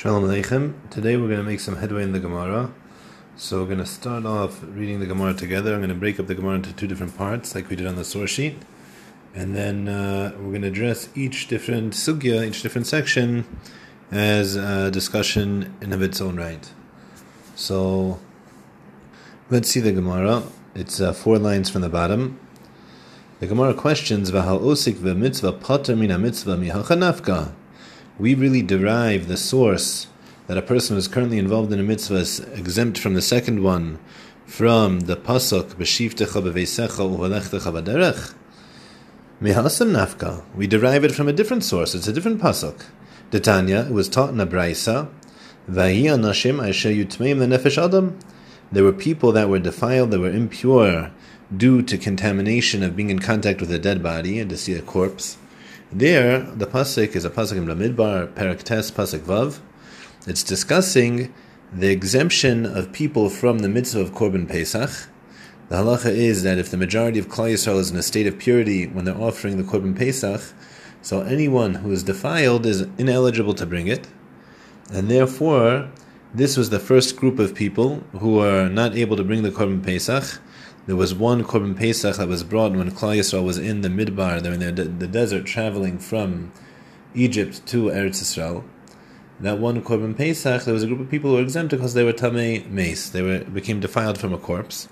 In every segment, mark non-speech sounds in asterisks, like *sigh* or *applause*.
Shalom Aleichem. Today we're going to make some headway in the Gemara. So we're going to start off reading the Gemara together. I'm going to break up the Gemara into two different parts, like we did on the source sheet. And then uh, we're going to address each different sugya, each different section, as a discussion in of its own right. So let's see the Gemara. It's uh, four lines from the bottom. The Gemara questions, V'hal osik v'mitzvah pater mina mitzvah mihachanafka we really derive the source that a person who is currently involved in a mitzvah is exempt from the second one from the pasuk b'shivtecha nafka. We derive it from a different source. It's a different pasuk. Detanya, it was taught in a nefesh adam. There were people that were defiled, that were impure due to contamination of being in contact with a dead body and to see a corpse. There, the pasuk is a pasuk in Bamidbar, Perak Tes, pasuk Vav. It's discussing the exemption of people from the mitzvah of Korban Pesach. The halacha is that if the majority of Klal Yisrael is in a state of purity when they're offering the Korban Pesach, so anyone who is defiled is ineligible to bring it, and therefore this was the first group of people who are not able to bring the Korban Pesach there was one Korban Pesach that was brought when Klal Yisrael was in the Midbar, they were in the, the desert traveling from Egypt to Eretz Yisrael. That one Korban Pesach, there was a group of people who were exempt because they were Tamei Mace. They were became defiled from a corpse.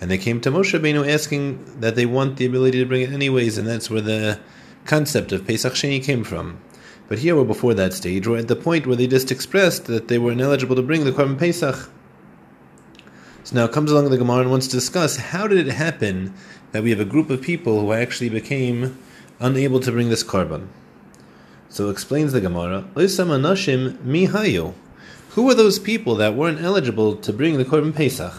And they came to Moshe Rabbeinu asking that they want the ability to bring it anyways, and that's where the concept of Pesach Sheni came from. But here we're before that stage, we're at the point where they just expressed that they were ineligible to bring the Korban Pesach. So now comes along the Gemara and wants to discuss how did it happen that we have a group of people who actually became unable to bring this korban. So explains the Gemara, anashim mihayu. Who were those people that weren't eligible to bring the korban Pesach?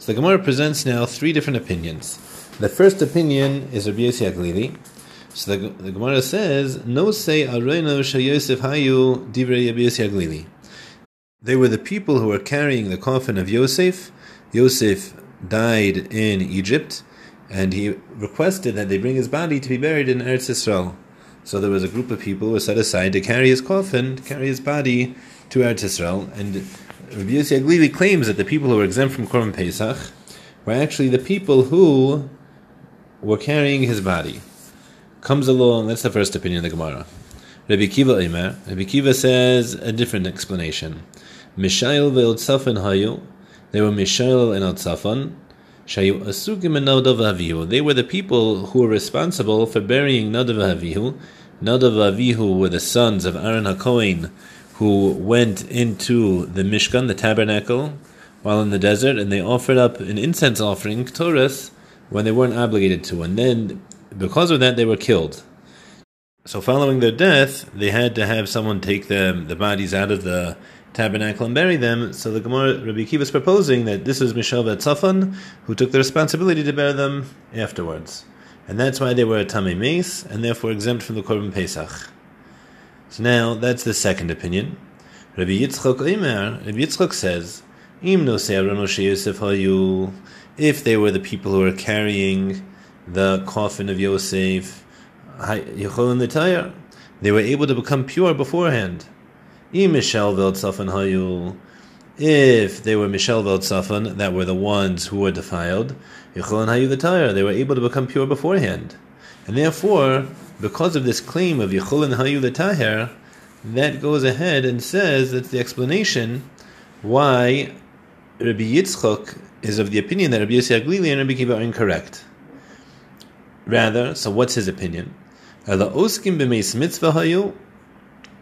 So the Gemara presents now three different opinions. The first opinion is Rabbi Yossi Aglili. So the, the Gemara says, No say areno shayosef hayu divrei Rabbi Yossi Aglili. They were the people who were carrying the coffin of Yosef Yosef died in Egypt, and he requested that they bring his body to be buried in Eretz Yisrael. So there was a group of people who were set aside to carry his coffin, to carry his body to Eretz Yisrael, and Rabbi Yossi Aglili claims that the people who were exempt from Korban Pesach were actually the people who were carrying his body. Comes along, that's the first opinion of the Gemara. Rabbi Kiva Imer, Rabbi Kiva says a different explanation. Mishail ve'od safin hayu, they were Mishael and Atzafan. They were the people who were responsible for burying Nadav Avihu. Nadav Avihu were the sons of Aaron HaKohen, who went into the Mishkan, the tabernacle, while in the desert, and they offered up an incense offering, Torah, when they weren't obligated to. And then, because of that, they were killed. So, following their death, they had to have someone take the, the bodies out of the tabernacle and bury them. So the Gemara, Rabbi Akiva is proposing that this is Mishav Tzafan, who took the responsibility to bury them afterwards. And that's why they were a Tamei Mace, and therefore exempt from the Korban Pesach. So now, that's the second opinion. Rabbi Yitzchok Omer, Rabbi Yitzchok says, Im no Yosef hayu, if they were the people who were carrying the coffin of Yosef, they were able to become pure beforehand. If they were Mishel Veldsafan, that were the ones who were defiled, Yichol Hayu the they were able to become pure beforehand. And therefore, because of this claim of Yichol and Hayu the that goes ahead and says that's the explanation why Rabbi Yitzchok is of the opinion that Rabbi Yossi and Rabbi Kiva are incorrect. Rather, so what's his opinion? The oskim b'meis mitzvah hayu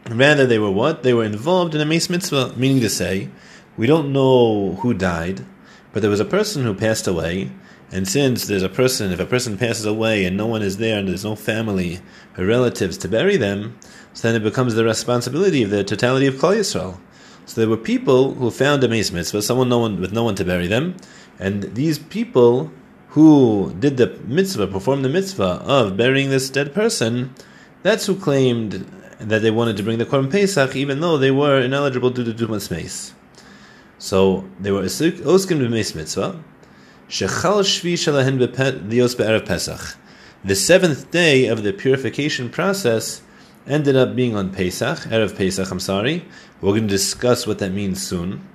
Rather, they were what? They were involved in a mace mitzvah, meaning to say, we don't know who died, but there was a person who passed away, and since there's a person, if a person passes away and no one is there and there's no family or relatives to bury them, so then it becomes the responsibility of the totality of Klal Yisrael. So there were people who found a mace mitzvah, someone no one, with no one to bury them, and these people who did the mitzvah, performed the mitzvah of burying this dead person, that's who claimed that they wanted to bring the Korban Pesach, even though they were ineligible due to Tumas Mace. So they were oskim b'meis mitzvah. Shechal shvi shalahin dios be'erev Pesach. The seventh day of the purification process ended up being on Pesach, Erev Pesach, I'm sorry. We're going to discuss what that means soon.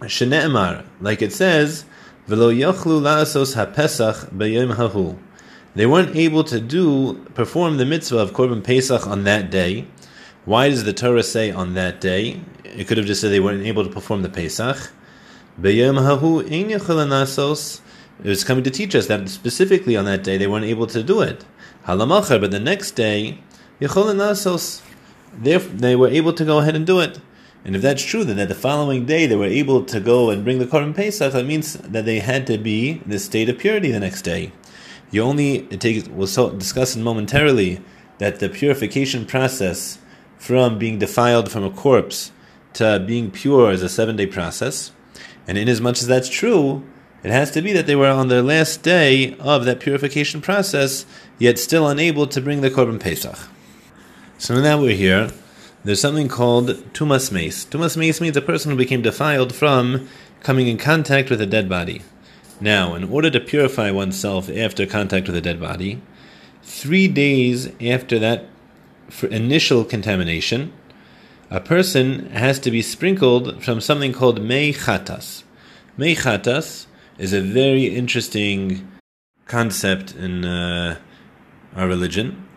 Shene'emar, like it says, V'lo yochlu la'asos ha'pesach b'yom hahu. They weren't able to do, perform the mitzvah of Korban Pesach on that day. Why does the Torah say on that day? It could have just said they weren't able to perform the Pesach. It was coming to teach us that specifically on that day they weren't able to do it. But the next day, they were able to go ahead and do it. And if that's true, then that the following day they were able to go and bring the Korban Pesach, that means that they had to be in the state of purity the next day. You only it takes we'll so, discuss momentarily that the purification process from being defiled from a corpse to being pure is a seven day process. And inasmuch as that's true, it has to be that they were on their last day of that purification process, yet still unable to bring the Korban Pesach. So now we're here there's something called tumas mace. Tumas mace means a person who became defiled from coming in contact with a dead body. Now, in order to purify oneself after contact with a dead body, three days after that initial contamination, a person has to be sprinkled from something called mei chatas. Mei chatas is a very interesting concept in uh, our religion.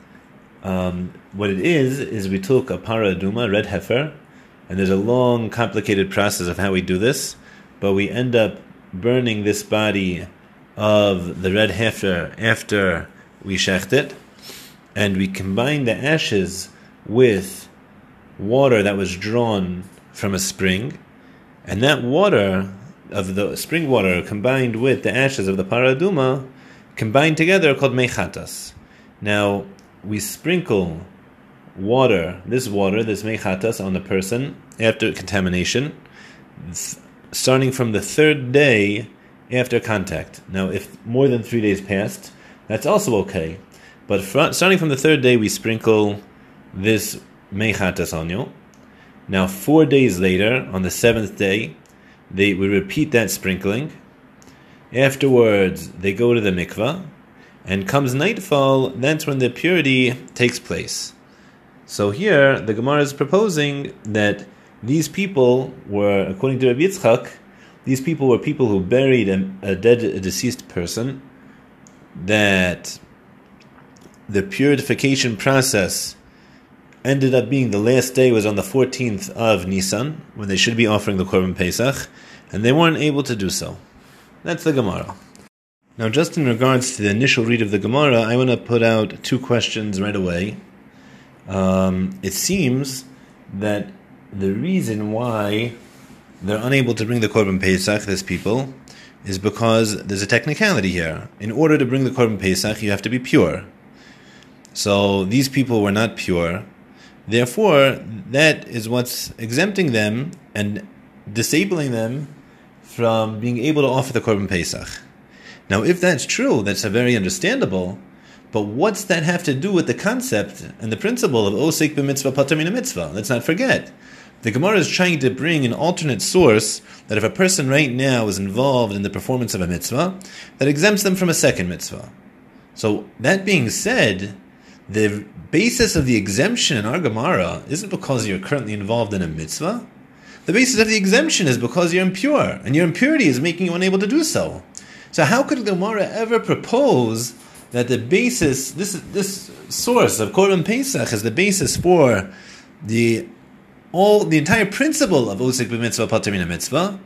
Um, what it is is we took a para aduma, red heifer, and there's a long, complicated process of how we do this, but we end up burning this body of the red heifer after we shecht it, and we combine the ashes with water that was drawn from a spring, and that water of the spring water combined with the ashes of the paraduma combined together called mechatas. Now, we sprinkle water, this water, this mechatas, on the person after contamination, starting from the third day after contact. Now, if more than three days passed, that's also okay. But starting from the third day, we sprinkle this mechatas on you. Now, four days later, on the seventh day, they, we repeat that sprinkling. Afterwards, they go to the mikvah and comes nightfall, that's when the purity takes place. So here, the Gemara is proposing that these people were, according to Rabbi Yitzchak, these people were people who buried a, a dead, a deceased person, that the purification process ended up being the last day was on the 14th of Nisan, when they should be offering the Korban Pesach, and they weren't able to do so. That's the Gemara. Now, just in regards to the initial read of the Gemara, I want to put out two questions right away. Um, it seems that the reason why they're unable to bring the Korban Pesach, this people, is because there's a technicality here. In order to bring the Korban Pesach, you have to be pure. So these people were not pure. Therefore, that is what's exempting them and disabling them from being able to offer the Korban Pesach. Now, if that's true, that's a very understandable. But what's that have to do with the concept and the principle of osik b'mitzvah patamina mitzvah? Let's not forget. The Gemara is trying to bring an alternate source that if a person right now is involved in the performance of a mitzvah, that exempts them from a second mitzvah. So that being said, the basis of the exemption in our Gemara isn't because you're currently involved in a mitzvah. The basis of the exemption is because you're impure, and your impurity is making you unable to do so. So how could the Gemara ever propose that the basis, this this source of Korban Pesach is the basis for the all the entire principle of Osik b'mitzvah pater mitzvah,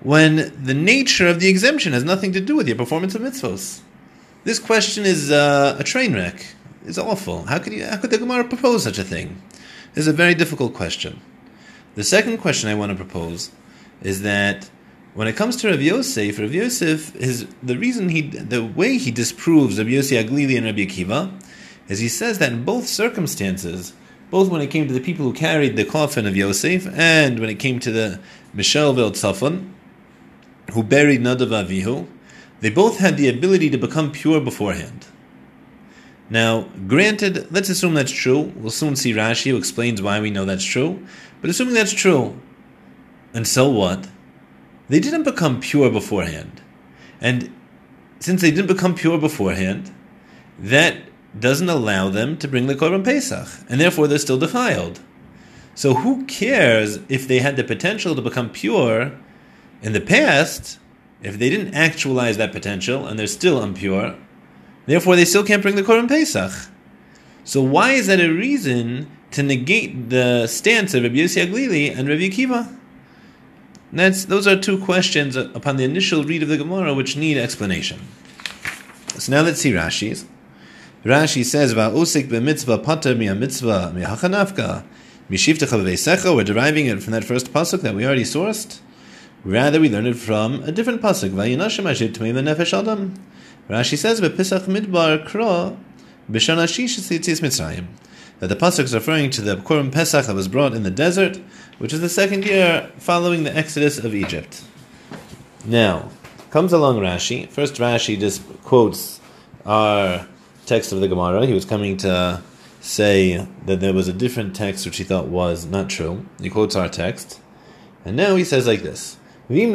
when the nature of the exemption has nothing to do with your performance of mitzvahs? This question is uh, a train wreck. It's awful. How could you, how could the Gemara propose such a thing? It's a very difficult question. The second question I want to propose is that when it comes to Rav Yosef, Rav Yosef, his, the reason he, the way he disproves Rav Yossi Aglili and Rabbi Akiva, is he says that in both circumstances, both when it came to the people who carried the coffin of Yosef, and when it came to the Michel Tzafon, who buried Nadav Avihu, they both had the ability to become pure beforehand. Now, granted, let's assume that's true. We'll soon see Rashi who explains why we know that's true. But assuming that's true, and so what? They didn't become pure beforehand. And since they didn't become pure beforehand, that doesn't allow them to bring the Korban Pesach, and therefore they're still defiled. So who cares if they had the potential to become pure in the past, if they didn't actualize that potential and they're still impure, therefore they still can't bring the Korban Pesach. So why is that a reason to negate the stance of Rabbi Yossi and Rabbi Akiva? That's, those are two questions upon the initial read of the Gemara which need explanation. So now let's see Rashi's. Rashi says, "Va'usik b'mitzvah pater mi mitzvah mi hachanafka mishivtecha v'veisecha." We're deriving it from that first pasuk that we already sourced. Rather, we learn it from a different pasuk. Va'yinashim ashiv tmeim nefesh adam. Rashi says, "B'pisach midbar kro b'shana shish tzitzis mitzrayim." That the pasuk is referring to the Korban Pesach that was brought in the desert, which is the second year following the exodus of Egypt. Now, comes along Rashi. First, Rashi just quotes our text of the Gemara. He was coming to say that there was a different text which he thought was not true. He quotes our text. And now he says like this. If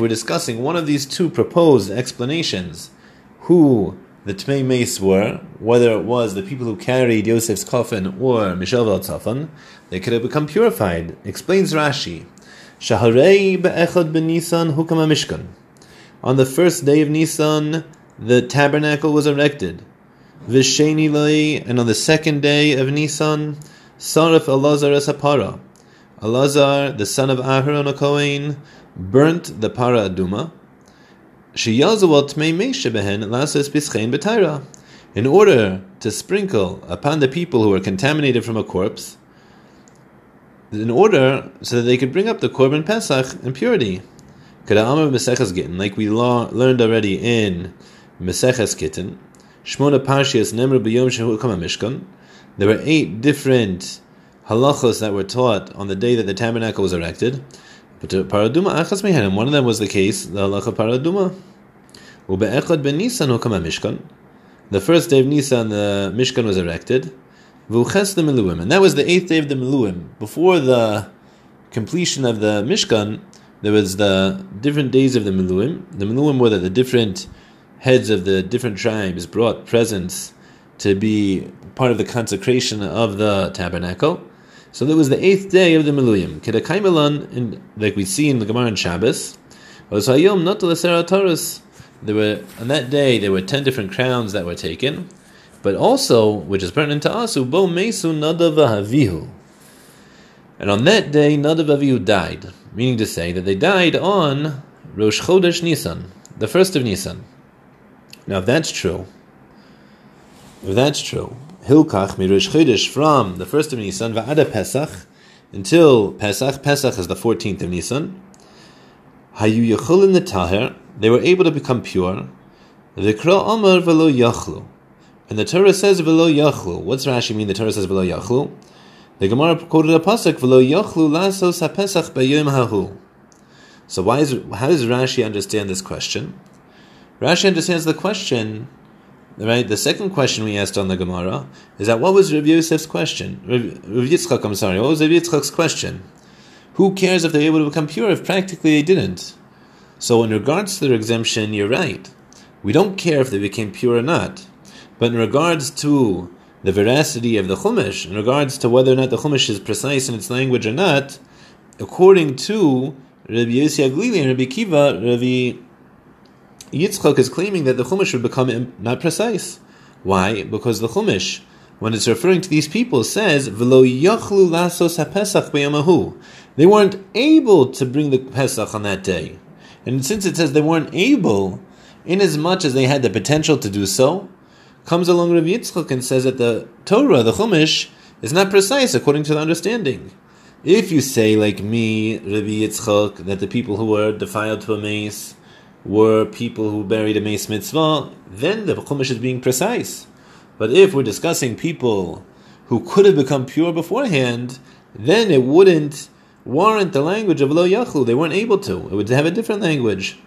we're discussing one of these two proposed explanations, who the Tmei Mace were, whether it was the people who carried Yosef's coffin or Mishel Tzafan, they could have become purified. Explains Rashi. Shaharei be'echad ben Nisan mishkan. On the first day of Nisan, the tabernacle was erected. Visheni loi, and on the second day of Nisan, Sarif Elazar es hapara. Elazar, the son of Aharon a Kohen, burnt the para aduma. In order to sprinkle upon the people who were contaminated from a corpse, in order so that they could bring up the korban pesach in purity like we learned already in Meseches Gittin, Shmona B'Yom. There were eight different halachos that were taught on the day that the tabernacle was erected. But paraduma achas mehanim, one of them was the case, the halacha paraduma. Ube'echad ben Nisan hukama Mishkan. The first day of Nisan, the Mishkan was erected. V'uches the Miluim, and that was the eighth day of the Miluim. Before the completion of the Mishkan, there was the different days of the Miluim. The Miluim were that the different heads of the different tribes brought presents to be part of the consecration of the tabernacle. So there was the eighth day of the Miluim. Kedakaimelan, like we see in the Gemara and Shabbos, was Hayom not the There were on that day there were ten different crowns that were taken, but also, which is pertinent to us, Ubo Mesu Nadav And on that day, Nadav Avihu died meaning to say that they died on Rosh Chodesh Nisan, the first of Nisan. Now, if that's true, if that's true, Hilkach Rosh Chodesh from the first of Nisan va'ada Pesach until Pesach. Pesach is the fourteenth of Nisan. Hayu Yechulin the Taher, they were able to become pure. Vikra Amar velo Yachlu, and the Torah says velo Yachlu. What's Rashi mean? The Torah says velo Yachlu. The Gemara quoted a pasuk v'lo yochlu lasos hapesach b'yom hahu. So why is how does Rashi understand this question? Rashi understands the question, right? The second question we asked on the Gemara is that what was Rav Yosef's question? Rav, Yitzchak, I'm sorry, what was Rav Yitzchak's question? Who cares if they're able to become pure if practically they didn't? So in regards to their exemption, you're right. We don't care if they became pure or not. But in regards to the veracity of the Chumash in regards to whether or not the Chumash is precise in its language or not, according to Rabbi Yossi Aglili and Rabbi Kiva, Rabbi Yitzchak is claiming that the Chumash would become not precise. Why? Because the Chumash, when it's referring to these people, says "V'lo yachlu lasos haPesach b'yamahu." They weren't able to bring the Pesach on that day, and since it says they weren't able, inasmuch as they had the potential to do so, comes along Rabbi Yitzchak and says that the Torah, the Chumash, is not precise according to the understanding. If you say, like me, Rabbi Yitzchak, that the people who were defiled to a mace were people who buried a mace mitzvah, then the Chumash is being precise. But if we're discussing people who could have become pure beforehand, then it wouldn't warrant the language of Lo Yachlu. They weren't able to. It would have a different language.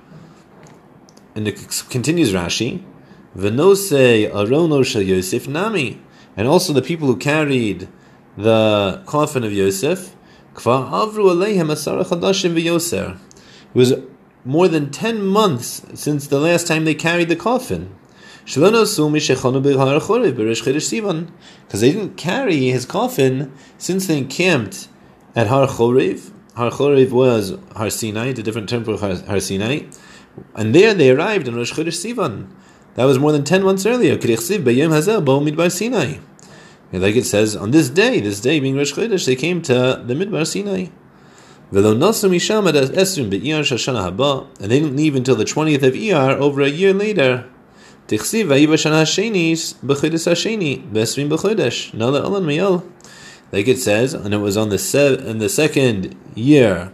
And it continues Rashi. Venose Arono Shel Yosef Nami, and also the people who carried the coffin of Yosef. Kvar Avru Aleihem Asara Chadashim v'Yoser. It was more than 10 months since the last time they carried the coffin. Because they didn't carry his coffin since they encamped at Har Chorev. Har Chorev was Har Sinai, a different term for Har, Har Sinai. And there they arrived in Rosh Chodesh Sivan. That was more than 10 months earlier. Like it says, on this day, this day being Rosh Chodesh, they came to the Midbar Sinai. And they didn't leave until the 20th of Iyar, over a year later. Like it says, and it was on the se- in the second year,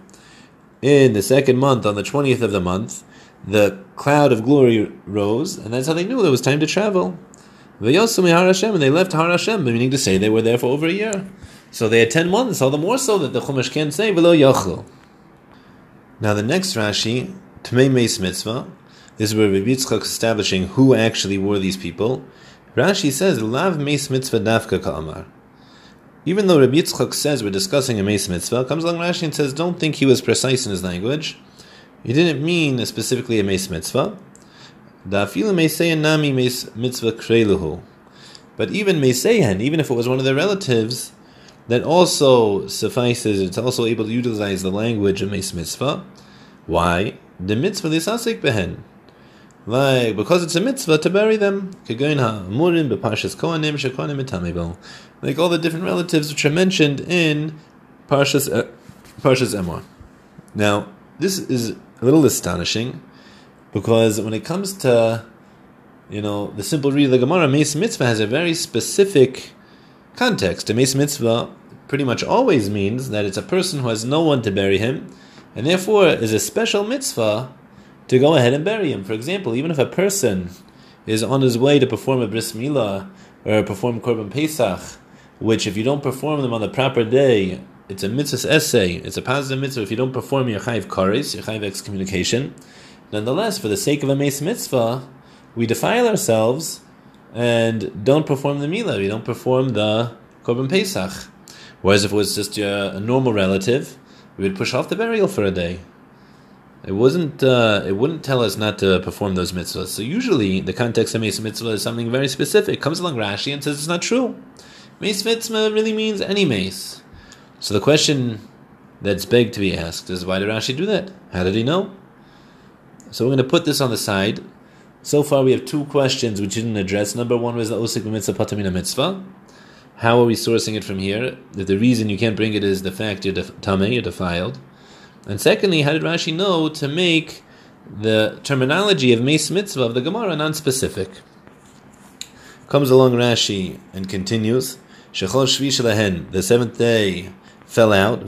in the second month, on the 20th of the month, the cloud of glory rose, and that's how they knew it was time to travel. And they left Har Hashem, meaning to say they were there for over a year. So they 10 months, all the more so that the Chumash can't say, below Yachlu. Now the next Rashi, Tmei Meis Mitzvah, this is where Rabbi Yitzchak is establishing who actually were these people. Rashi says, Lav Meis Mitzvah Dafka Ka'amar. Even though Rabbi Yitzchak says we're discussing a Meis Mitzvah, comes along Rashi and says, don't think he was precise in his language. He didn't mean specifically a Meis Mitzvah. Da'afilu Meiseyan Nami Meis Mitzvah Kreiluhu. But even Meiseyan, even if it was one of their relatives, that also suffices, it's also able to utilize the language of Meis Mitzvah. Why? The mitzvah lisasik behen. Like, because it's a mitzvah to bury them. Like all the different relatives which are mentioned in Parshas, uh, Parshas Emor. Now, this is a little astonishing because when it comes to, you know, the simple read of the Gemara, Meis Mitzvah has a very specific context. A Meis Mitzvah pretty much always means that it's a person who has no one to bury him, and therefore is a special mitzvah to go ahead and bury him. For example, even if a person is on his way to perform a bris milah or perform korban pesach, which if you don't perform them on the proper day, it's a mitzvah essay, it's a positive mitzvah. If you don't perform your chayv kares, your chayv excommunication, Nonetheless, for the sake of a Mace Mitzvah, we defile ourselves and don't perform the Milah, we don't perform the Korban Pesach. Whereas if it was just a, a normal relative, we would push off the burial for a day. It wasn't. Uh, it wouldn't tell us not to perform those mitzvahs. So usually, the context of Mace Mitzvah is something very specific. Comes along Rashi and says it's not true. Mace Mitzvah really means any mace. So the question that's begged to be asked is, why did Rashi do that? How did he know? So we're going to put this on the side. So far, we have two questions which didn't address. Number one was the osik mitzvah patamina mitzvah. How are we sourcing it from here? That the reason you can't bring it is the fact you're def- tame, you're defiled. And secondly, how did Rashi know to make the terminology of meis mitzvah of the Gemara non-specific? Comes along Rashi and continues. Shechol shvi shelahen, the seventh day fell out.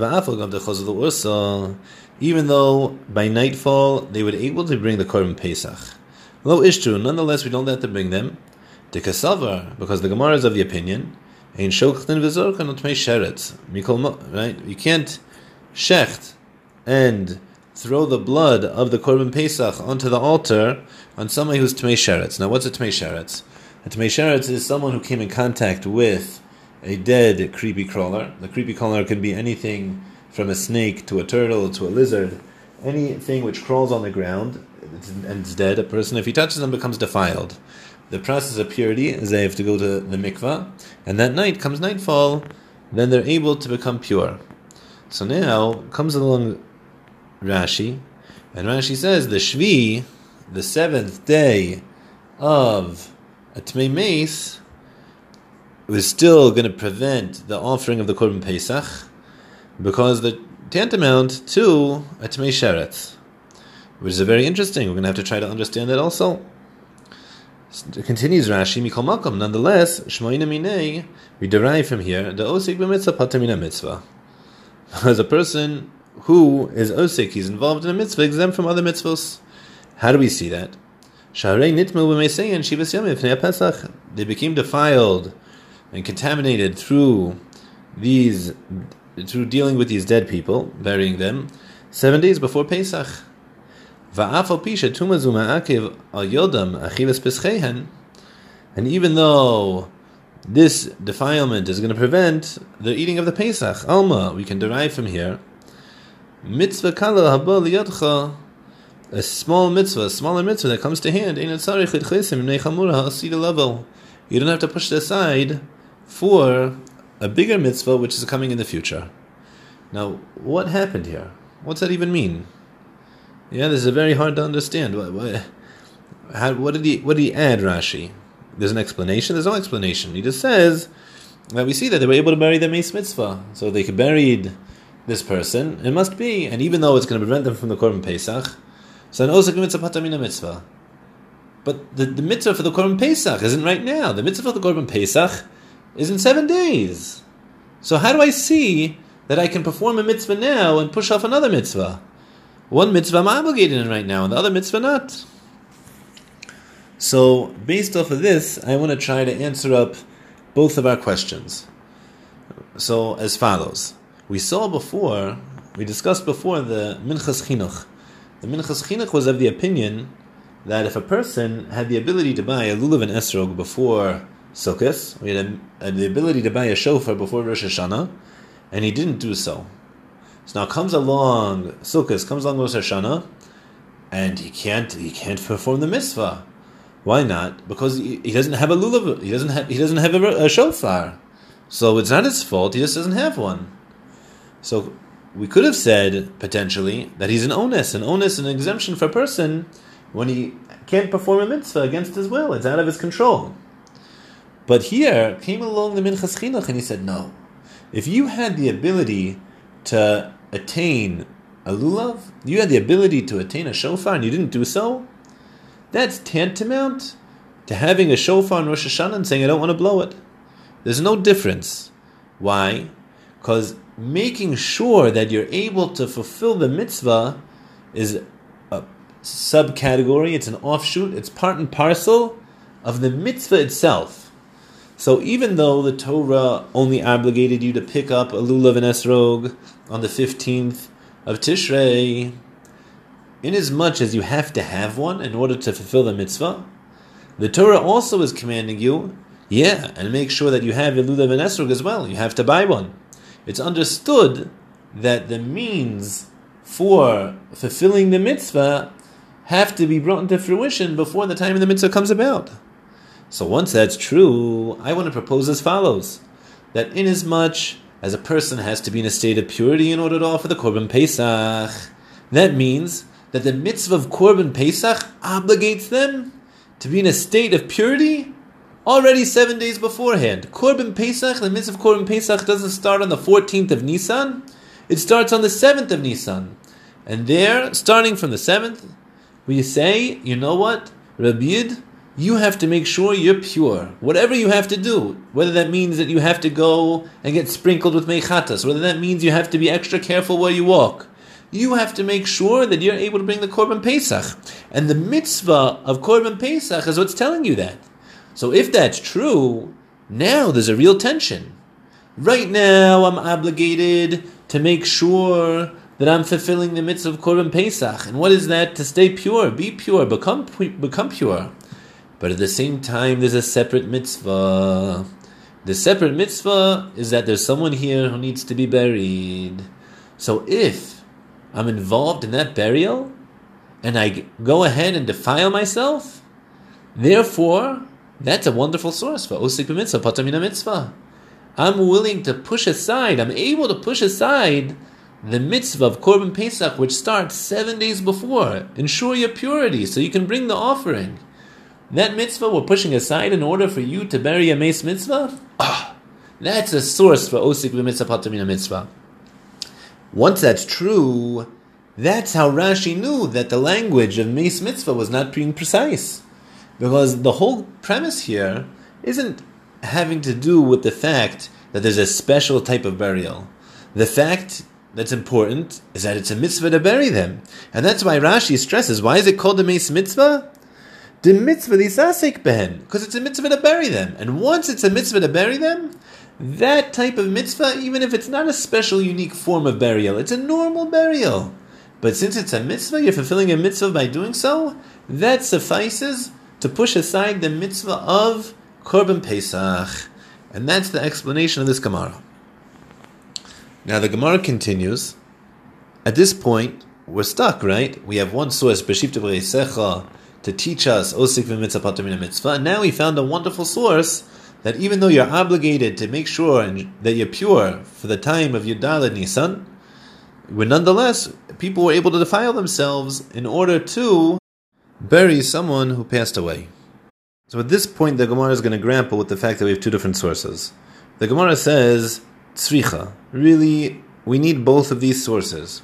Even though by nightfall they were able to bring the Korban Pesach. Lo Ishtu, nonetheless we don't let them bring them. The Kasavar, because the Gemara is of the opinion, Ein shokhtin Shokchten Vizorkan Utmei Sheret. Right? You can't shecht and throw the blood of the Korban Pesach onto the altar on somebody who's Tmei Sheretz. Now, what's a Tmei Sheretz? A Tmei Sheretz is someone who came in contact with a dead creepy crawler. The creepy crawler can be anything from a snake to a turtle to a lizard, anything which crawls on the ground dead, a person, if he touches them, becomes defiled. The process of purity is they have to go to the mikvah, and that night comes nightfall, then they're able to become pure. So now comes along Rashi, and Rashi says the Shvi, the seventh day of a Tmei Mace, was still going to prevent the offering of the Korban Pesach, because the tantamount to a Tmei Sheret, which is very interesting. We're going to have to try to understand that also. It continues Rashi, Mikol nonetheless, Shmoina Minei, we derive from here, the Osik b'mitzvah patamina mitzvah. *laughs* As a person who is Osik, he's involved in a mitzvah, exempt from other mitzvahs. How do we see that? Sharei shivas Pesach. They became defiled and contaminated through these through dealing with these dead people, burying them, seven days before Pesach. And even though this defilement is going to prevent the eating of the Pesach, Alma, we can derive from here, mitzvah kala a small mitzvah, a smaller mitzvah that comes to hand, level. You don't have to push it aside for a bigger mitzvah which is coming in the future. Now, what happened here? What's that even mean? Yeah, this is very hard to understand. What, what, how, what did he what did he add, Rashi? There's an explanation. There's no explanation. He just says that we see that they were able to bury the mace mitzvah, so they could buried this person. It must be, and even though it's going to prevent them from the korban pesach, so an osik mitzvah mitzvah. But the, the mitzvah for the korban pesach isn't right now. The mitzvah for the korban pesach is in seven days. So how do I see that I can perform a mitzvah now and push off another mitzvah? One mitzvah I'm obligated in right now, and the other mitzvah not. So, based off of this, I want to try to answer up both of our questions. So, as follows. We saw before, we discussed before the Minchas Chinuch. The Minchas Chinuch was of the opinion that if a person had the ability to buy a lulav and esrog before Sukkot, we had, a, had the ability to buy a shofar before Rosh Hashanah, and he didn't do so. So now comes along Sukkot, comes along Rosh Hashanah, and he can't he can't perform the mitzvah. Why not? Because he, he doesn't have a lulav. He doesn't have he doesn't have a, a, shofar. So it's not his fault. He just doesn't have one. So we could have said potentially that he's an onus, an onus, an exemption for a person when he can't perform a mitzvah against his will. It's out of his control. But here came along the Minchas Chinuch and he said, no. If you had the ability to attain a lulav, you had the ability to attain a shofar and you didn't do so, that's tantamount to having a shofar on Rosh Hashanah and saying, I don't want to blow it. There's no difference. Why? Because making sure that you're able to fulfill the mitzvah is a subcategory, it's an offshoot, it's part and parcel of the mitzvah itself. So even though the Torah only obligated you to pick up a lulav and esrog on the 15th of Tishrei, inasmuch as you have to have one in order to fulfill the mitzvah, the Torah also is commanding you, yeah, and make sure that you have a lulav and esrog as well. You have to buy one. It's understood that the means for fulfilling the mitzvah have to be brought into fruition before the time of the mitzvah comes about. So once that's true, I want to propose as follows: that inasmuch as a person has to be in a state of purity in order to offer the korban pesach, that means that the mitzvah of korban pesach obligates them to be in a state of purity already seven days beforehand. Korban pesach, the mitzvah of korban pesach doesn't start on the fourteenth of Nisan; it starts on the seventh of Nisan, and there, starting from the seventh, we say, you know what, Rabbi you have to make sure you're pure. Whatever you have to do, whether that means that you have to go and get sprinkled with mechatas, whether that means you have to be extra careful where you walk, you have to make sure that you're able to bring the Korban Pesach. And the mitzvah of Korban Pesach is what's telling you that. So if that's true, now there's a real tension. Right now, I'm obligated to make sure that I'm fulfilling the mitzvah of Korban Pesach. And what is that? To stay pure, be pure, become, become pure. But at the same time, there's a separate mitzvah. The separate mitzvah is that there's someone here who needs to be buried. So if I'm involved in that burial and I go ahead and defile myself, therefore, that's a wonderful source for osik mitzvah, patamina mitzvah. I'm willing to push aside, I'm able to push aside the mitzvah of Korban Pesach, which starts seven days before. Ensure your purity so you can bring the offering. That mitzvah we're pushing aside in order for you to bury a mace mitzvah? Ah, that's a source for osik v'mitzvah patamina mitzvah. Once that's true, that's how Rashi knew that the language of mace mitzvah was not being precise. Because the whole premise here isn't having to do with the fact that there's a special type of burial. The fact that's important is that it's a mitzvah to bury them. And that's why Rashi stresses why is it called a mace mitzvah? The mitzvah lisasik behen, because it's a mitzvah to bury them. And once it's a mitzvah to bury them, that type of mitzvah, even if it's not a special, unique form of burial, it's a normal burial. But since it's a mitzvah, you're fulfilling a mitzvah by doing so, that suffices to push aside the mitzvah of Korban Pesach. And that's the explanation of this Gemara. Now the Gemara continues. At this point, we're stuck, right? We have one source, Beshivta Secha, to teach us Osik mitzvah, and now we found a wonderful source that even though you're obligated to make sure that you're pure for the time of your Yudalad Nisan, but nonetheless, people were able to defile themselves in order to bury someone who passed away. So at this point, the Gemara is going to grapple with the fact that we have two different sources. The Gemara says, tzricha. Really, we need both of these sources.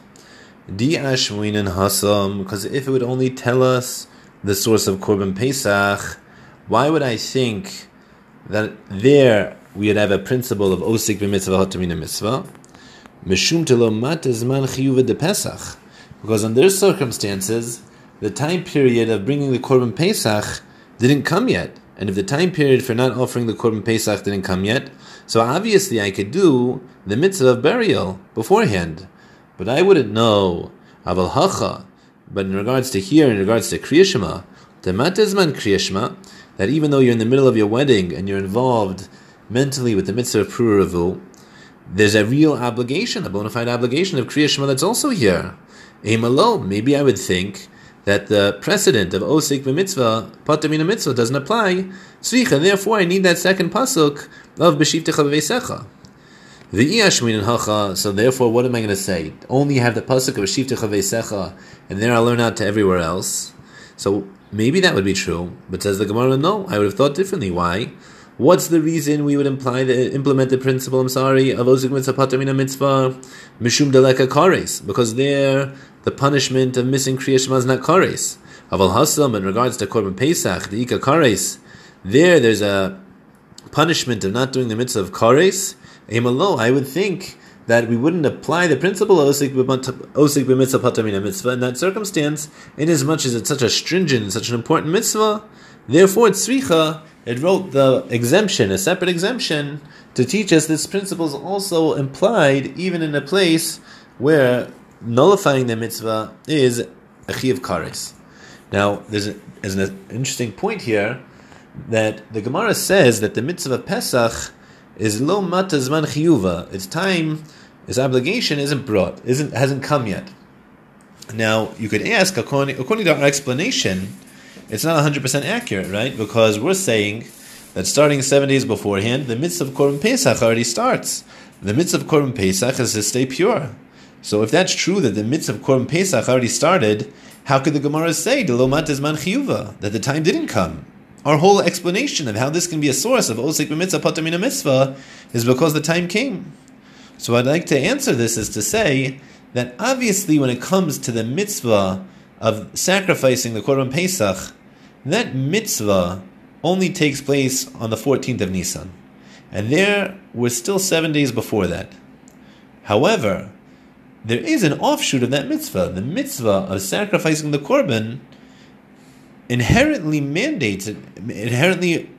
Di ashwin and hasam, because if it would only tell us the source of Korban Pesach, why would I think that there we would have a principle of osik b'mitzvah hatamina mitzvah? Mishum mat zman chiyuva de Pesach. Because under circumstances, the time period of bringing the Korban Pesach didn't come yet. And if the time period for not offering the Korban Pesach didn't come yet, so obviously I could do the mitzvah of burial beforehand. But I wouldn't know Aval Hacha. But in regards to here, in regards to Kriyashma, the Matizman Kriyashma, that even though you're in the middle of your wedding and you're involved mentally with the mitzvah of Pruravu, there's a real obligation, a bona fide obligation of Kriyashma that's also here. Amalo, maybe I would think that the precedent of Osik b'mitzvah, Patamina mitzvah, doesn't apply. Tzricha, therefore I need that second pasuk of B'shivtecha v'veisecha. The Iyashmin and Hacha, so therefore what am I going to say? Only have the pasuk of B'shivtecha v'veisecha, and then I'll learn out to everywhere else. So maybe that would be true, but says the Gemara, no, I would have thought differently. Why? What's the reason we would imply the implement the principle? I'm sorry of Osik mitzvah mitzvah mishum deleka kares because there the punishment of missing Kriya Shema is not kares. Aval hasam in regards to korban pesach the ika kares there there's a punishment of not doing the mitzvah of kares. Emalo I would think that we wouldn't apply the principle of osik b'mitzvah patamina mitzvah in that circumstance, inasmuch as it's such a stringent, such an important mitzvah. Therefore, tzricha it wrote the exemption, a separate exemption, to teach us this principle is also implied even in a place where nullifying the mitzvah is a chiv kares. Now, there's, a, there's an interesting point here that the Gemara says that the mitzvah Pesach is lo mata zman chiyuva. Its time, its obligation isn't brought, isn't hasn't come yet. Now, you could ask, according, according to our explanation, it's not 100% accurate, right? Because we're saying that starting seven days beforehand, the mitzvah of Korban Pesach already starts. The mitzvah of Korban Pesach is to stay pure. So if that's true that the mitzvah of Korban Pesach already started, how could the Gemara say man chiyuva that the time didn't come? Our whole explanation of how this can be a source of osik mitzvah patamina mitzvah is because the time came. So I'd like to answer this is to say that obviously when it comes to the mitzvah of sacrificing the Korban Pesach, that mitzvah only takes place on the 14th of Nisan. And there we're still seven days before that. However, there is an offshoot of that mitzvah. The mitzvah of sacrificing the korban inherently mandates it, inherently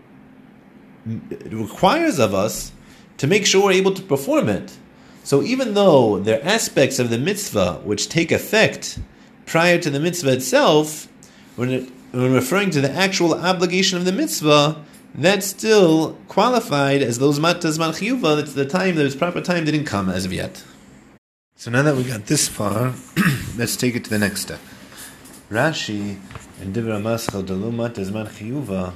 requires of us to make sure we're able to perform it. So even though there are aspects of the mitzvah which take effect prior to the mitzvah itself, when, it, when referring to the actual obligation of the mitzvah, that's still qualified as those matas malchiyuva. That's the time, that its proper time didn't come as of yet. So now that we got this far, *clears throat* let's take it to the next step. Rashi and Dibra Maschal Dalumat Zman Chiyuva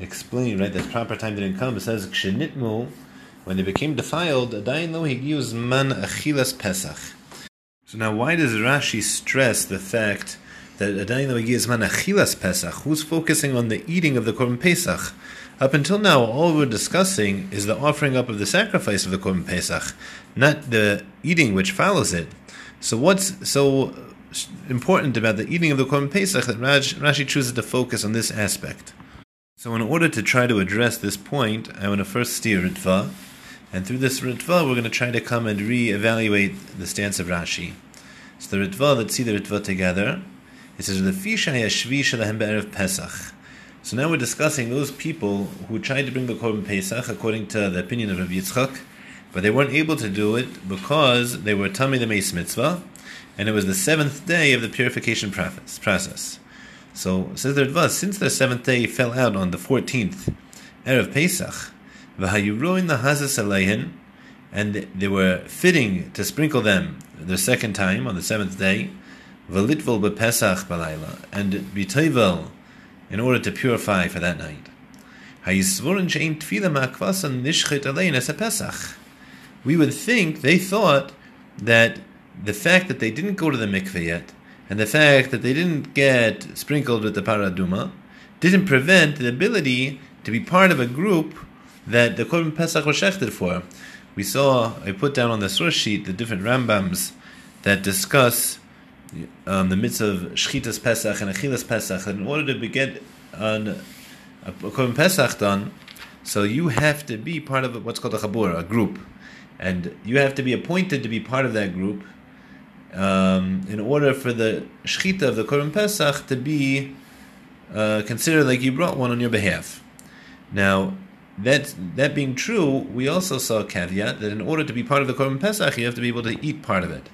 explain right that proper time didn't come. It says Kshenitmu when they became defiled, Adayin lo higiu man achilas Pesach. So now, why does Rashi stress the fact that Adayin is man achilas Pesach? Who's focusing on the eating of the Korban Pesach? Up until now, all we're discussing is the offering up of the sacrifice of the Korban Pesach, not the eating which follows it. So, what's so important about the eating of the Korban Pesach that Rashi chooses to focus on this aspect? So, in order to try to address this point, I want to first steer Ritva, and through this Ritva, we're going to try to come and re-evaluate the stance of Rashi. So the Ritva, let's see the Ritva together. It says, Pesach. So now we're discussing those people who tried to bring the Korban Pesach according to the opinion of Rabbi Yitzchak, but they weren't able to do it because they were tummy the Mace Mitzvah, and it was the seventh day of the purification process. So says the Ritva, since the seventh day fell out on the 14th, Erev Pesach, V'hayuroin lahazas aleihin, and they were fitting to sprinkle them the second time on the seventh day. Velitvel bepesach balayla, and bitoivel, in order to purify for that night. Hayisvorin shein tefila makvasan nishchit alein as a pesach. We would think they thought that the fact that they didn't go to the mikveh yet, and the fact that they didn't get sprinkled with the paraduma, didn't prevent the ability to be part of a group that the Korban Pesach was shechted for. We saw, I put down on the source sheet the different Rambams that discuss um, the mitzvah of Shchitas Pesach and Achilas Pesach. And in order to get on a Korban Pesach done, so you have to be part of what's called a Chabur, a group. And you have to be appointed to be part of that group um, in order for the Shchita of the Korban Pesach to be uh, considered like you brought one on your behalf. Now, that that being true, we also saw a caveat that in order to be part of the Korban Pesach, you have to be able to eat part of it.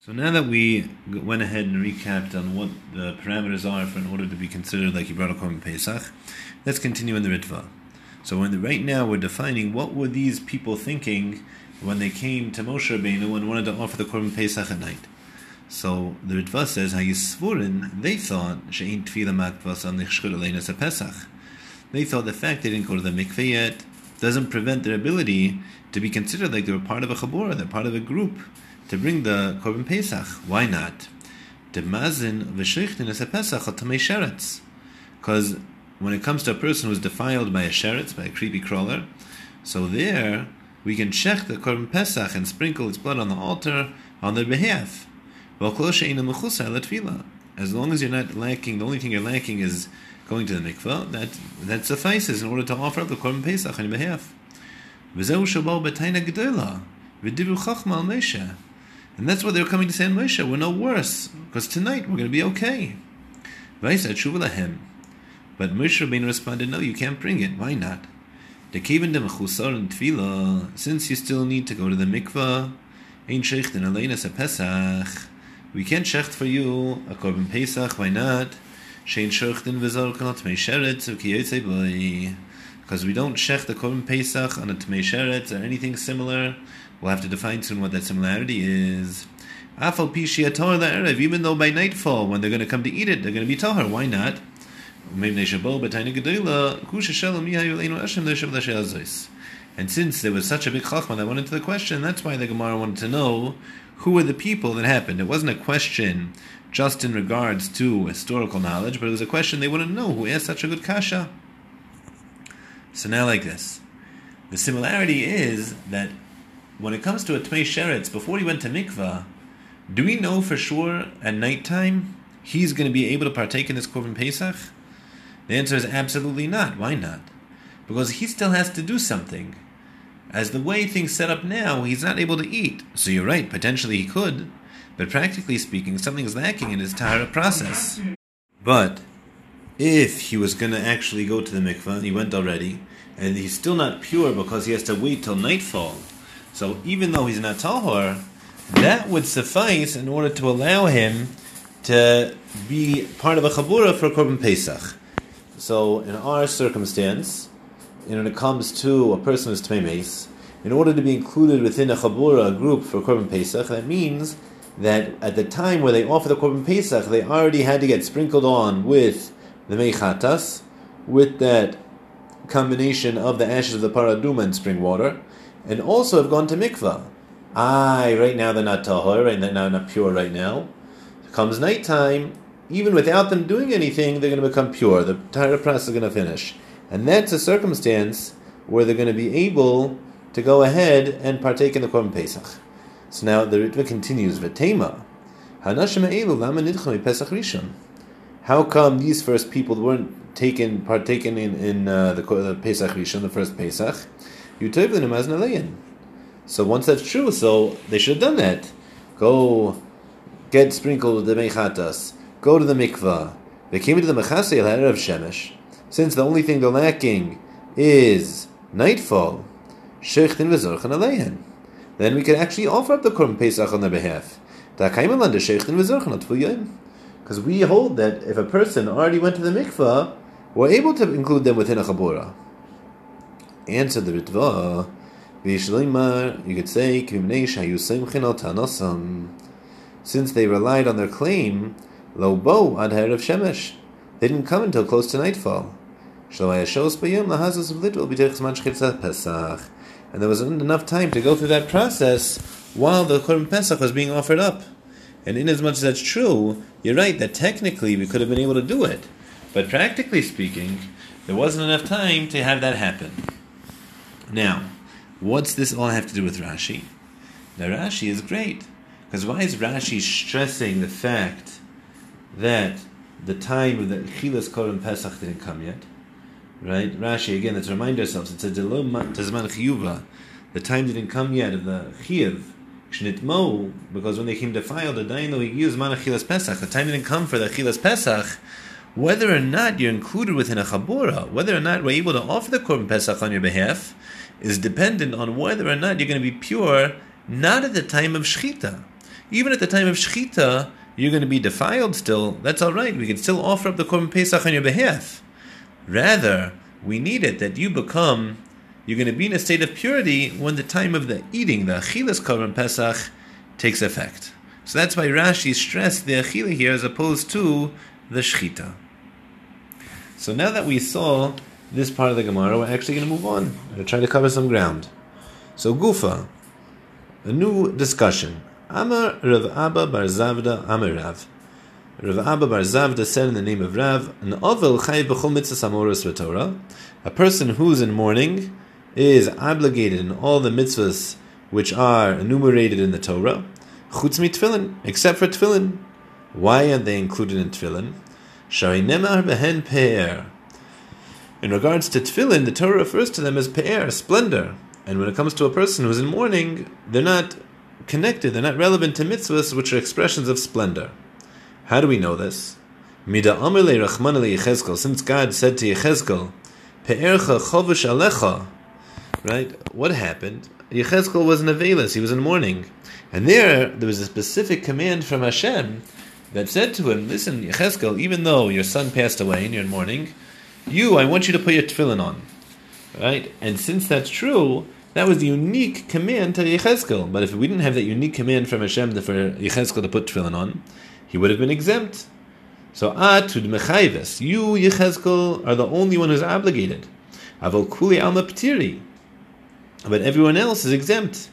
So now that we went ahead and recapped on what the parameters are for in order to be considered like you brought a Korban Pesach, let's continue in the Ritva. So the, right now we're defining what were these people thinking when they came to Moshe Rabbeinu and wanted to offer the Korban Pesach at night. So the Ritva says, Hayisvurin, they thought, She'in Tfila Makvas on the Pesach they thought the fact they didn't go to the mikveh yet doesn't prevent their ability to be considered like they were part of a chabura, they're part of a group to bring the korban pesach. Why not? Because when it comes to a person who's defiled by a sheretz, by a creepy crawler, so there we can check the korban pesach and sprinkle its blood on the altar on their behalf. As long as you're not lacking, the only thing you're lacking is going to the mikveh, that that suffices in order to offer up the korban pesach on your behalf. And that's what they're coming to say in Moshe. We're no worse because tonight we're going to be okay. But Moshe Rabbeinu responded, "No, you can't bring it. Why not? Since you still need to go to the mikveh, we can't shecht for you a korban pesach. Why not? Shein shochten v'zorkon tmei sheretz u'kiyotzei boy. Because we don't shech the Korban Pesach on a Tmei Sheretz or anything similar, we'll have to define soon what that similarity is. Afal Pishi Erev, even though by nightfall, when they're going to come to eat it, they're going to be Tahar. Why not? And since there was such a big chachma that went into the question, that's why the Gemara wanted to know who were the people that happened. It wasn't a question just in regards to historical knowledge, but it was a question they to know who asked such a good kasha. So now, like this, the similarity is that when it comes to a Tmei Sheretz, before he went to mikvah, do we know for sure at nighttime he's going to be able to partake in this Korban Pesach? The answer is absolutely not. Why not? Because he still has to do something. As the way things set up now, he's not able to eat. So you're right, potentially he could, but practically speaking, something is lacking in his tahara process. But if he was going to actually go to the mikveh, he went already, and he's still not pure because he has to wait till nightfall. So even though he's not tahor, that would suffice in order to allow him to be part of a chabura for Korban Pesach. So in our circumstance, when it comes to a person who's tmemes, in order to be included within a chabura, group for Korban Pesach, that means that at the time where they offer the Korban Pesach, they already had to get sprinkled on with the Meichatas, with that combination of the ashes of the Paraduma and spring water, and also have gone to mikvah. Aye, right now they're not tahor, right now not pure right now. Comes nighttime, even without them doing anything, they're going to become pure. The Tahara process is going to finish. And that's a circumstance where they're going to be able to go ahead and partake in the Korban Pesach. So now the Ritva continues, V'tema, Pesach Rishon. How come these first people weren't taken, partaken in, in uh, the, the, Pesach Rishon, the first Pesach? You as. So once that's true, so they should have done that. Go get sprinkled with the Mechatas. Go to the mikvah. They came into the Mechase of Shemesh. Since the only thing they're lacking is nightfall, Shechtin Aleihen then we can actually offer up the Korban Pesach on their behalf. Because we hold that if a person already went to the mikvah, we're able to include them within a chabura. Answer the Ritva, you could say, since they relied on their claim, lo bo ad of shemesh. They didn't come until close to nightfall. And there wasn't enough time to go through that process while the Korban Pesach was being offered up. And in as much as that's true, you're right that technically we could have been able to do it. But practically speaking, there wasn't enough time to have that happen. Now, what's this all have to do with Rashi? Now, Rashi is great. Because why is Rashi stressing the fact that the time of the Chilas Korban Pesach didn't come yet? Right? Rashi, again, let's remind ourselves, it says. The time didn't come yet of the Chiyav. Shnitmo, because when they came to file the he used Manachilas Pesach. The time didn't come for the Chilas Pesach. Whether or not you're included within a Chabura, whether or not we're able to offer the Korban Pesach on your behalf, is dependent on whether or not you're going to be pure, not at the time of Shechita. Even at the time of Shechita, you're going to be defiled still. That's all right. We can still offer up the Korban Pesach on your behalf. Rather, we need it that you become you're going to be in a state of purity when the time of the eating, the achilas korban pesach, takes effect. So that's why Rashi stressed the achila here as opposed to the shchita. So now that we saw this part of the Gemara, we're actually going to move on. We're going to try to cover some ground. So Gufa, a new discussion. Amar Rav Abba Bar Zavda Amar Rav. Rav Abba Bar Zavda said in the name of Rav, an ovel chay b'chol mitzvah samoros Torah, a person who's in mourning is obligated in all the mitzvahs which are enumerated in the Torah, chutz tefillin, except for tefillin. Why are they included in tefillin? Shari nemar behen pe'er. In regards to tefillin, the Torah refers to them as pe'er, splendor. And when it comes to a person who's in mourning, they're not connected, they're not relevant to mitzvahs, which are expressions of splendor. How do we know this? Since God said to Yechezkel, Pe'ercha chovish alecha, right? What happened? Yechezkel was in Avelis, he was in mourning. And there, there was a specific command from Hashem that said to him, Listen, Yechezkel, even though your son passed away and you're in mourning, you, I want you to put your tefillin on. Right? And since that's true, that was the unique command to Yechezkel. But if we didn't have that unique command from Hashem for Yechezkel to put tefillin on, he would have been exempt. So, atud mechayves, you, Yechezkel, are the only one who's obligated. Avol kuli alma ptiri but everyone else is exempt.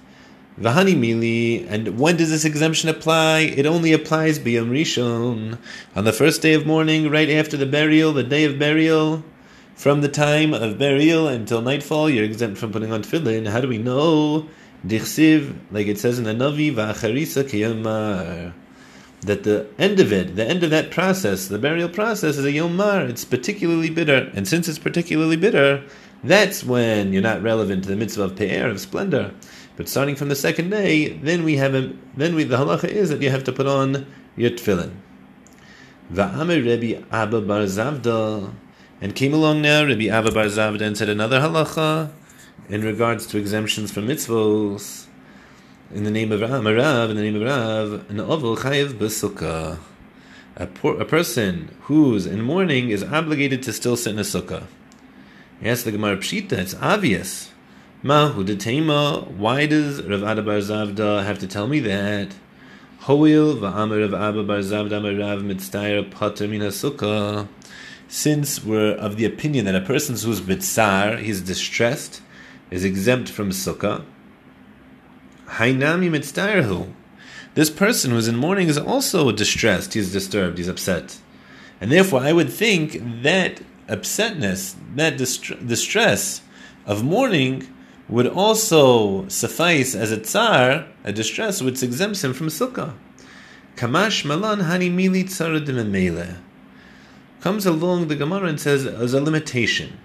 Vahani mili, and when does this exemption apply? It only applies biyom rishon on the first day of mourning, right after the burial, the day of burial. From the time of burial until nightfall, you're exempt from putting on tefillin. How do we know? Dichsiv, like it says in the Navi, va'acharisa kiyamar. That the end of it, the end of that process, the burial process, is a yomar. It's particularly bitter, and since it's particularly bitter, that's when you're not relevant to the mitzvah of pe'er, of splendor. But starting from the second day, then we have a, then we, the halacha is that you have to put on your tefillin. Va'amer Rebbe Abba Bar Zavda, and came along now Rabbi Abba Bar Zavda and said another halacha in regards to exemptions from mitzvos. In the name of Rav, in the name of Rav, an oval chayiv b'sukkah. A, a person who's in mourning is obligated to still sit in a sukkah. Yes, the Gemara Pshita, it's obvious. Mahu detema, why does Rav Abba Bar Zavda have to tell me that? Hoil va'amar Rav Abba Bar Zavda Rav mitztayr pater min sukkah. Since we're of the opinion that a person who's bitzar, he's distressed, is exempt from sukkah, hainami mitztayrhu. This person who's in mourning is also distressed, he's disturbed, he's upset. And therefore, I would think that upsetness, that distress of mourning would also suffice as a tsar, a distress which exempts him from sukkah. Kamash malan hani mili tzara Comes along the Gemara and says as a limitation.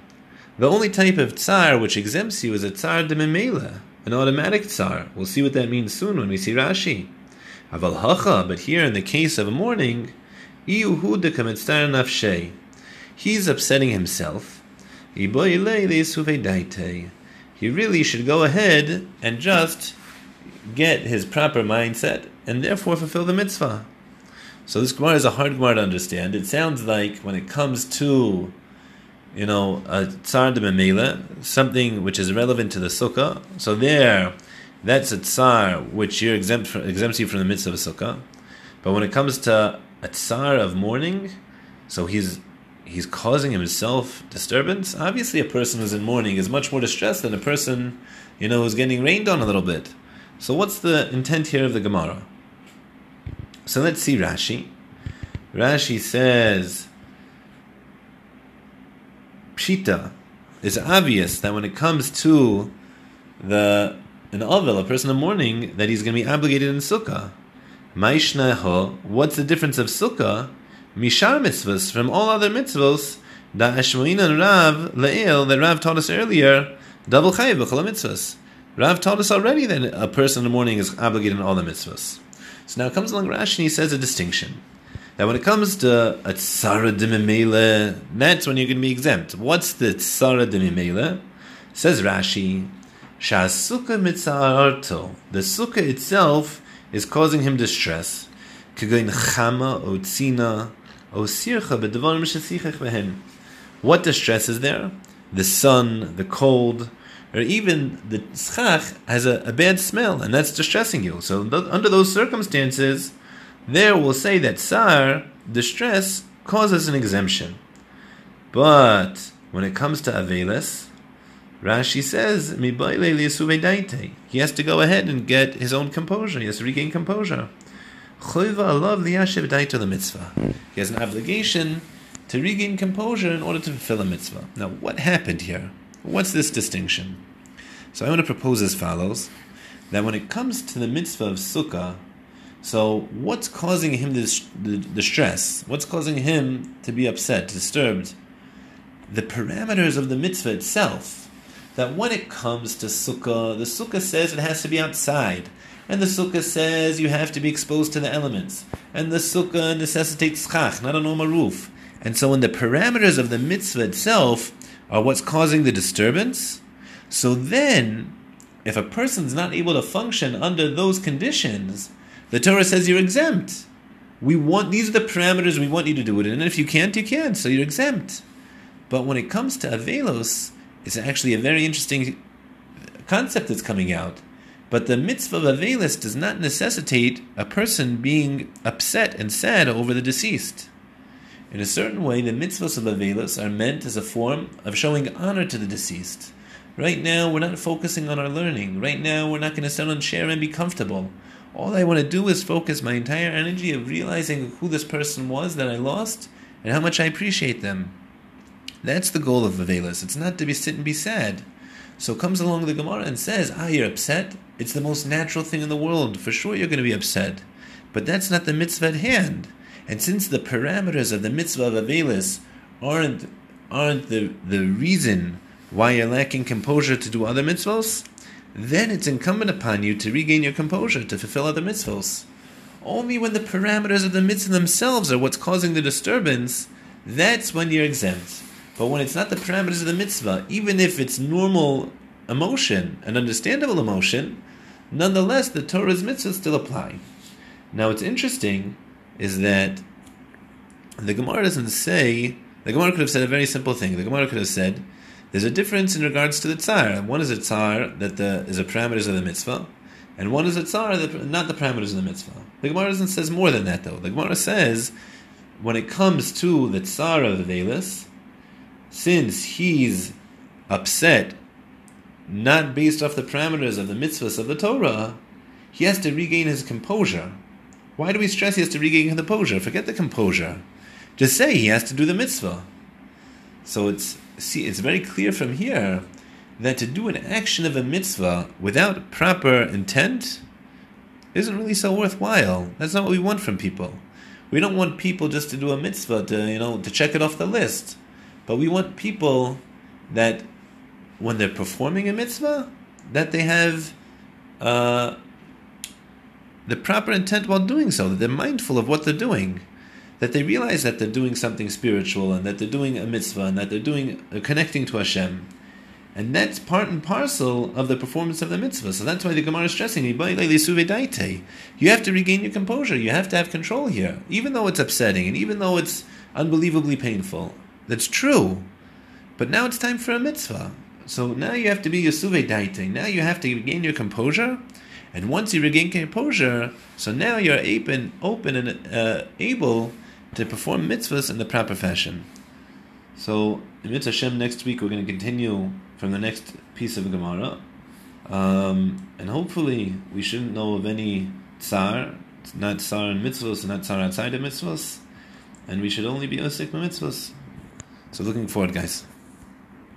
The only type of tsar which exempts you is a tsar de memela, an automatic tsar. We'll see what that means soon when we see Rashi. Aval hacha, but here in the case of a mourning, he's upsetting himself. He really should go ahead and just get his proper mindset and therefore fulfill the mitzvah. So this Gemara is a hard Gemara to understand. It sounds like when it comes to, you know, a tsar de memela, something which is relevant to the sukkah. So there, that's a tsar which you're exempt from, exempts you from the mitzvah of a sukkah. But when it comes to a tsar of mourning, so he's he's causing himself disturbance. Obviously, a person who's in mourning is much more distressed than a person, you know, who's getting rained on a little bit. So, what's the intent here of the Gemara? So let's see Rashi. Rashi says, Pshita, it's obvious that when it comes to the an avil, a person in mourning, that he's going to be obligated in sukkah. Maishneho, what's the difference of sukkah? Mishar mitzvahs, from all other mitzvahs, da Ashmoin and Rav, Le'il, that Rav taught us earlier, double chayiv mitzvahs. Rav taught us already that a person in the morning is obligated in all the mitzvahs. So now comes along Rashi and he says a distinction. That when it comes to a dimimele, that's when you're going to be exempt. What's the tzara dimimele? Says Rashi, Shasuka mitzararto. The sukkah itself is causing him distress. Kagoin chama o tzina o sircha bedavarim shesichach behen. What distress is there? The sun, the cold, or even the schach has a, a, bad smell, and that's distressing you. So th- under those circumstances, there we'll say that sar, distress, causes an exemption. But when it comes to avelis, Rashi says, he has to go ahead and get his own composure. He has to regain composure. He has an obligation to regain composure in order to fulfill a mitzvah. Now, what happened here? What's this distinction? So I want to propose as follows that when it comes to the mitzvah of sukkah, so what's causing him this, the, the stress? What's causing him to be upset, disturbed? The parameters of the mitzvah itself. That when it comes to sukkah, the sukkah says it has to be outside. And the sukkah says you have to be exposed to the elements. And the sukkah necessitates schach, not a normal roof. And so when the parameters of the mitzvah itself are what's causing the disturbance. So then, if a person's not able to function under those conditions, the Torah says you're exempt. We want these are the parameters we want you to do it in, and if you can't, you can't, so you're exempt. But when it comes to Avelos, it's actually a very interesting concept that's coming out. But the mitzvah of Avelis does not necessitate a person being upset and sad over the deceased. In a certain way, the mitzvahs of Avelis are meant as a form of showing honor to the deceased. Right now, we're not focusing on our learning. Right now, we're not going to sit on chair and be comfortable. All I want to do is focus my entire energy of realizing who this person was that I lost and how much I appreciate them. That's the goal of Avelis. It's not to be sit and be sad. So comes along the Gemara and says, Ah, you're upset? It's the most natural thing in the world. For sure you're going to be upset. But that's not the mitzvah at hand. And since the parameters of the mitzvah of Avelis aren't, aren't the, the reason why you're lacking composure to do other mitzvahs, then it's incumbent upon you to regain your composure to fulfill other mitzvahs. Only when the parameters of the mitzvah themselves are what's causing the disturbance, that's when you're exempt. But when it's not the parameters of the mitzvah, even if it's normal emotion, an understandable emotion, nonetheless the Torah's mitzvahs still apply. Now what's interesting is that the Gemara doesn't say, the Gemara could have said a very simple thing. The Gemara could have said, there's a difference in regards to the tsar. One is a tsar that the, is a parameters of the mitzvah, and one is a tsar that not the parameters of the mitzvah. The Gemara doesn't says more than that though. The Gemara says, when it comes to the tsar of the Velis, since he's upset, not based off the parameters of the mitzvahs of the Torah, he has to regain his composure. Why do we stress he has to regain the composure? Forget the composure. Just say he has to do the mitzvah. So it's see it's very clear from here that to do an action of a mitzvah without proper intent isn't really so worthwhile. That's not what we want from people. We don't want people just to do a mitzvah to you know to check it off the list, but we want people that when they're performing a mitzvah that they have uh, the proper intent while doing so, that they're mindful of what they're doing, that they realize that they're doing something spiritual and that they're doing a mitzvah and that they're doing uh, connecting to Hashem. And that's part and parcel of the performance of the mitzvah. So that's why the Gemara is stressing, you have to regain your composure. You have to have control here. Even though it's upsetting and even though it's unbelievably painful. That's true. But now it's time for a mitzvah. So now you have to be Yasuve Daite. Now you have to regain your composure And once you regain composure, so now you're open, open and uh, able to perform mitzvahs in the proper fashion. So, in Mitzvah Hashem, next week we're going to continue from the next piece of Gemara. Um, and hopefully we shouldn't know of any tsar, not tsar in mitzvahs, not tsar outside of mitzvahs, and we should only be osik mitzvahs. So looking forward, guys.